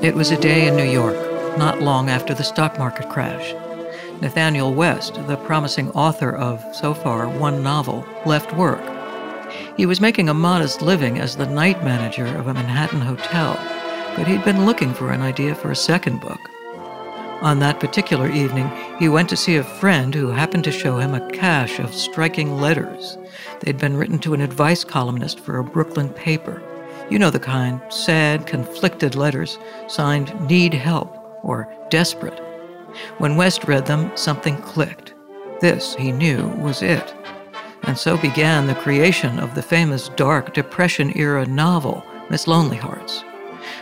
It was a day in New York, not long after the stock market crash. Nathanael West, the promising author of, so far, one novel, left work. He was making a modest living as the night manager of a Manhattan hotel, but he'd been looking for an idea for a second book. On that particular evening, he went to see a friend who happened to show him a cache of striking letters. They'd been written to an advice columnist for a Brooklyn paper. You know the kind sad, conflicted letters signed Need Help or Desperate. When West read them, something clicked. This, he knew, was it. And so began the creation of the famous dark Depression era novel, Miss Lonely Hearts.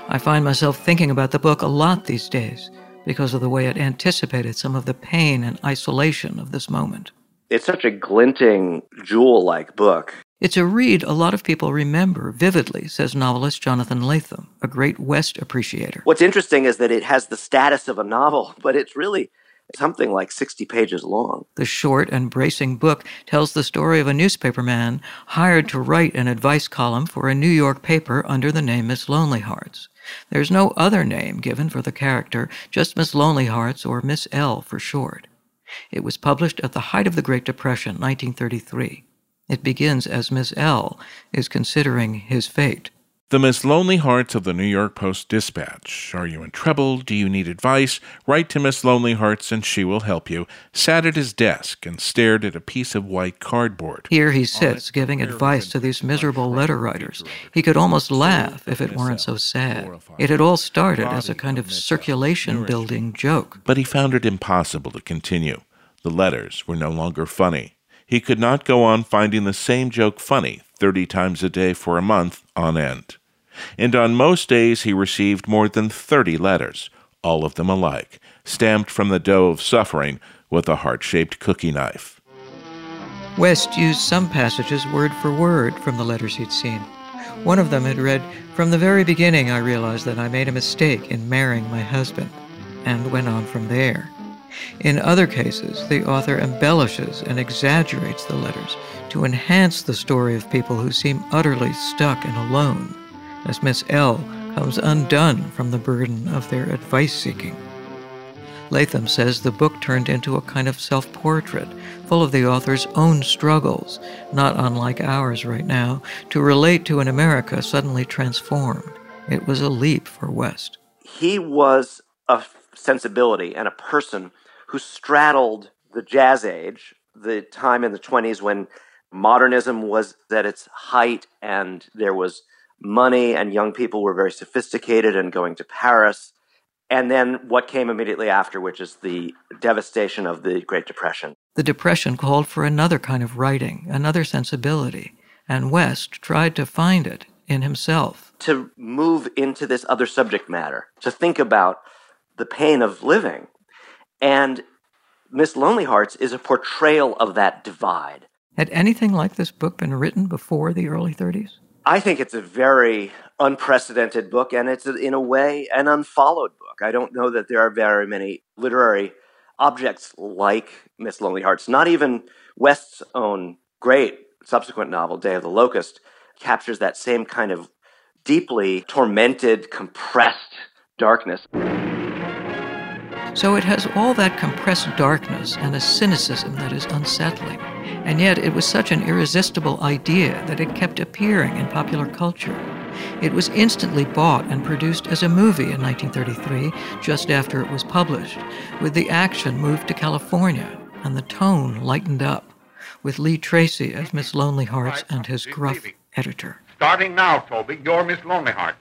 I find myself thinking about the book a lot these days because of the way it anticipated some of the pain and isolation of this moment. It's such a glinting, jewel like book. It's a read a lot of people remember vividly, says novelist Jonathan Lethem, a great West appreciator. What's interesting is that it has the status of a novel, but it's really something like 60 pages long. The short and bracing book tells the story of a newspaperman hired to write an advice column for a New York paper under the name Miss Lonely Hearts. There's no other name given for the character, just Miss Lonely Hearts or Miss L for short. It was published at the height of the Great Depression, 1933. It begins as Miss L is considering his fate. The Miss Lonely Hearts of the New York Post Dispatch. Are you in trouble? Do you need advice? Write to Miss Lonely Hearts and she will help you. Sat at his desk and stared at a piece of white cardboard. Here he sits, giving advice to these miserable letter writers. He could almost laugh if it weren't so sad. It had all started as a kind of circulation building joke. But he found it impossible to continue. The letters were no longer funny. He could not go on finding the same joke funny 30 times a day for a month on end. And on most days he received more than 30 letters, all of them alike, stamped from the dough of suffering with a heart shaped cookie knife. West used some passages word for word from the letters he'd seen. One of them had read, From the very beginning, I realized that I made a mistake in marrying my husband, and went on from there. In other cases, the author embellishes and exaggerates the letters to enhance the story of people who seem utterly stuck and alone, as Miss L comes undone from the burden of their advice seeking. Lethem says the book turned into a kind of self portrait, full of the author's own struggles, not unlike ours right now, to relate to an America suddenly transformed. It was a leap for West. He was a sensibility and a person who straddled the jazz age, the time in the 20s when modernism was at its height and there was money and young people were very sophisticated and going to Paris. And then what came immediately after, which is the devastation of the Great Depression. The Depression called for another kind of writing, another sensibility, and West tried to find it in himself. To move into this other subject matter, to think about the pain of living and Miss Lonely Hearts is a portrayal of that divide. Had anything like this book been written before the early 30s? I think it's a very unprecedented book, and it's, in a way, an unfollowed book. I don't know that there are very many literary objects like Miss Lonely Hearts. Not even West's own great subsequent novel, Day of the Locust, captures that same kind of deeply tormented, compressed darkness. So it has all that compressed darkness and a cynicism that is unsettling. And yet it was such an irresistible idea that it kept appearing in popular culture. It was instantly bought and produced as a movie in 1933, just after it was published, with the action moved to California and the tone lightened up, with Lee Tracy as Miss Lonely Hearts and his gruff editor. Starting now, Toby, you're Miss Lonely Hearts.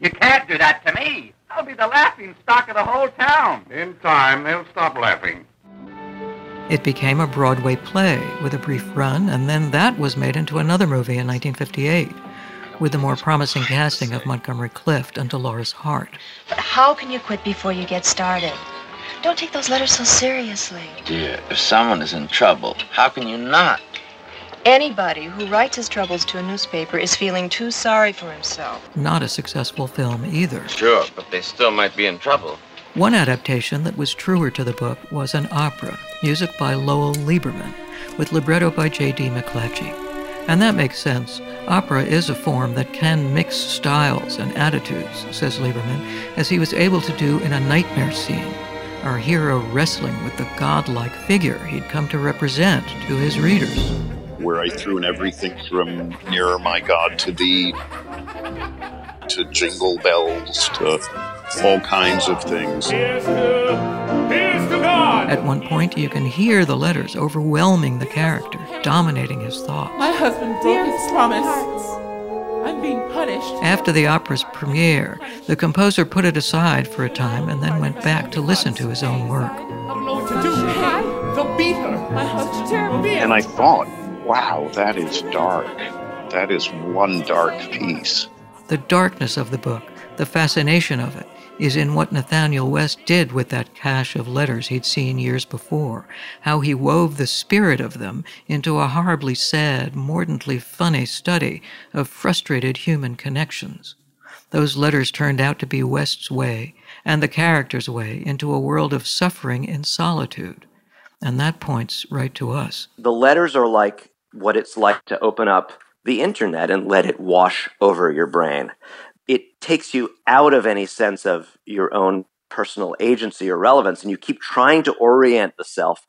You can't do that to me. I'll be the laughing stock of the whole town. In time, they'll stop laughing. It became a Broadway play with a brief run, and then that was made into another movie in 1958 with the more promising casting of Montgomery Clift and Dolores Hart. But how can you quit before you get started? Don't take those letters so seriously. Dear, if someone is in trouble, how can you not? Anybody who writes his troubles to a newspaper is feeling too sorry for himself. Not a successful film either. Sure, but they still might be in trouble. One adaptation that was truer to the book was an opera, music by Lowell Liebermann, with libretto by J.D. McClatchy. And that makes sense. Opera is a form that can mix styles and attitudes, says Liebermann, as he was able to do in a nightmare scene, our hero wrestling with the godlike figure he'd come to represent to his readers. Where I threw in everything from Nearer My God to Thee to Jingle Bells to all kinds of things. At one point, you can hear the letters overwhelming the character, dominating his thoughts. My husband broke his promise. I'm being punished. After the opera's premiere, the composer put it aside for a time and then went back to listen to his own work. I don't know what to do. They'll beat her. My husband's terrible. And I thought, wow, that is dark. That is one dark piece. The darkness of the book, the fascination of it, is in what Nathanael West did with that cache of letters he'd seen years before, how he wove the spirit of them into a horribly sad, mordantly funny study of frustrated human connections. Those letters turned out to be West's way, and the character's way, into a world of suffering in solitude. And that points right to us. The letters are like what it's like to open up the internet and let it wash over your brain it takes you out of any sense of your own personal agency or relevance, and you keep trying to orient the self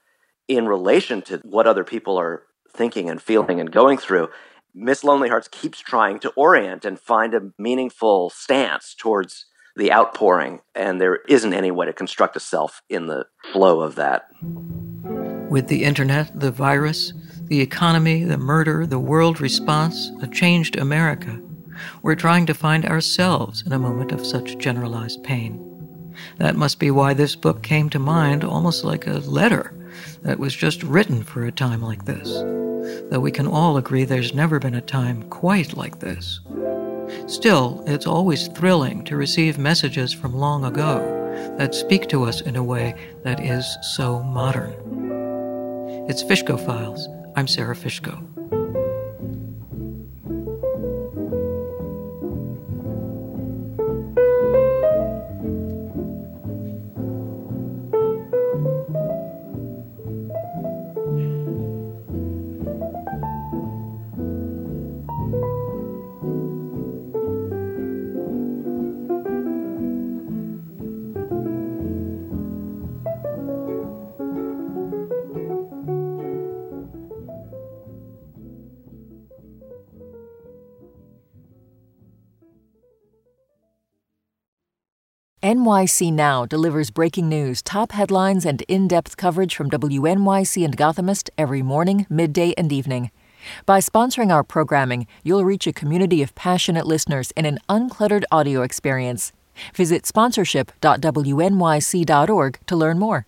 in relation to what other people are thinking and feeling and going through. Miss Lonely Hearts keeps trying to orient and find a meaningful stance towards the outpouring, and there isn't any way to construct a self in the flow of that. With the internet, the virus, the economy, the murder, the world response, a changed America, we're trying to find ourselves in a moment of such generalized pain. That must be why this book came to mind almost like a letter that was just written for a time like this, though we can all agree there's never been a time quite like this. Still, it's always thrilling to receive messages from long ago that speak to us in a way that is so modern. It's Fishko Files. I'm Sara Fishko. NYC Now delivers breaking news, top headlines, and in depth coverage from WNYC and Gothamist every morning, midday, and evening. By sponsoring our programming, you'll reach a community of passionate listeners in an uncluttered audio experience. Visit sponsorship.wnyc.org to learn more.